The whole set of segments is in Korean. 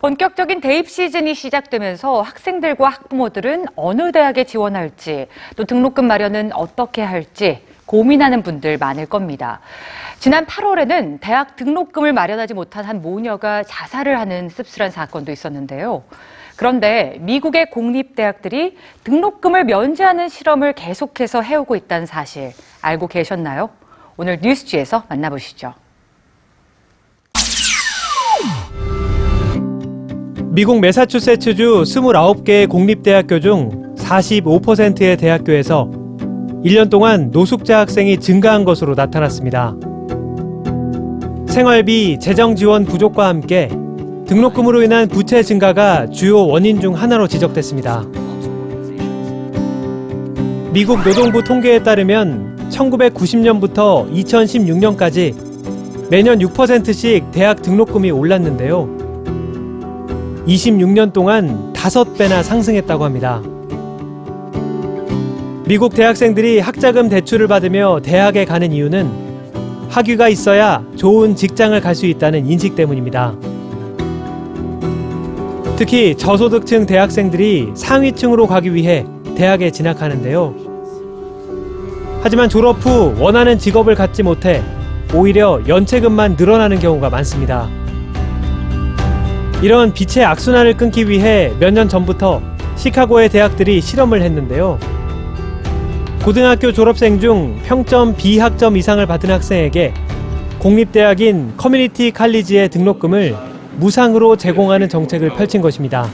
본격적인 대입 시즌이 시작되면서 학생들과 학부모들은 어느 대학에 지원할지 또 등록금 마련은 어떻게 할지 고민하는 분들 많을 겁니다. 지난 8월에는 대학 등록금을 마련하지 못한 한 모녀가 자살을 하는 씁쓸한 사건도 있었는데요. 그런데 미국의 공립대학들이 등록금을 면제하는 실험을 계속해서 해오고 있다는 사실 알고 계셨나요? 오늘 뉴스지에서 만나보시죠. 미국 매사추세츠주 29개의 공립대학교 중 45%의 대학교에서 1년 동안 노숙자 학생이 증가한 것으로 나타났습니다. 생활비, 재정 지원 부족과 함께 등록금으로 인한 부채 증가가 주요 원인 중 하나로 지적됐습니다. 미국 노동부 통계에 따르면 1990년부터 2016년까지 매년 6%씩 대학 등록금이 올랐는데요. 26년 동안 5배나 상승했다고 합니다. 미국 대학생들이 학자금 대출을 받으며 대학에 가는 이유는 학위가 있어야 좋은 직장을 갈 수 있다는 인식 때문입니다. 특히 저소득층 대학생들이 상위층으로 가기 위해 대학에 진학하는데요. 하지만 졸업 후 원하는 직업을 갖지 못해 오히려 연체금만 늘어나는 경우가 많습니다. 이런 빚의 악순환을 끊기 위해 몇 년 전부터 시카고의 대학들이 실험을 했는데요. 고등학교 졸업생 중 평점 B학점 이상을 받은 학생에게 공립대학인 커뮤니티 칼리지의 등록금을 무상으로 제공하는 정책을 펼친 것입니다.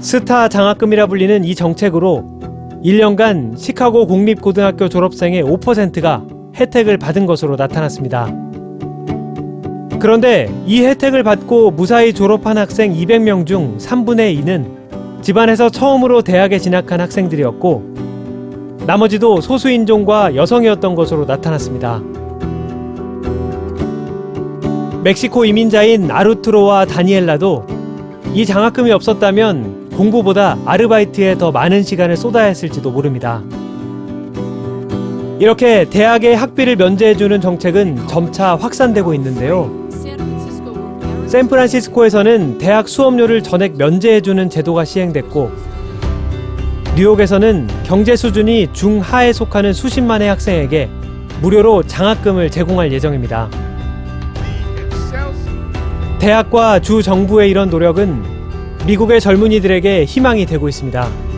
스타 장학금이라 불리는 이 정책으로 1년간 시카고 공립고등학교 졸업생의 5%가 혜택을 받은 것으로 나타났습니다. 그런데 이 혜택을 받고 무사히 졸업한 학생 200명 중 3분의 2는 집안에서 처음으로 대학에 진학한 학생들이었고 나머지도 소수인종과 여성이었던 것으로 나타났습니다. 멕시코 이민자인 아르투로와 다니엘라도 이 장학금이 없었다면 공부보다 아르바이트에 더 많은 시간을 쏟아야 했을지도 모릅니다. 이렇게 대학의 학비를 면제해주는 정책은 점차 확산되고 있는데요. 샌프란시스코에서는 대학 수업료를 전액 면제해주는 제도가 시행됐고, 뉴욕에서는 경제 수준이 중하에 속하는 수십만의 학생에게 무료로 장학금을 제공할 예정입니다. 대학과 주 정부의 이런 노력은 미국의 젊은이들에게 희망이 되고 있습니다.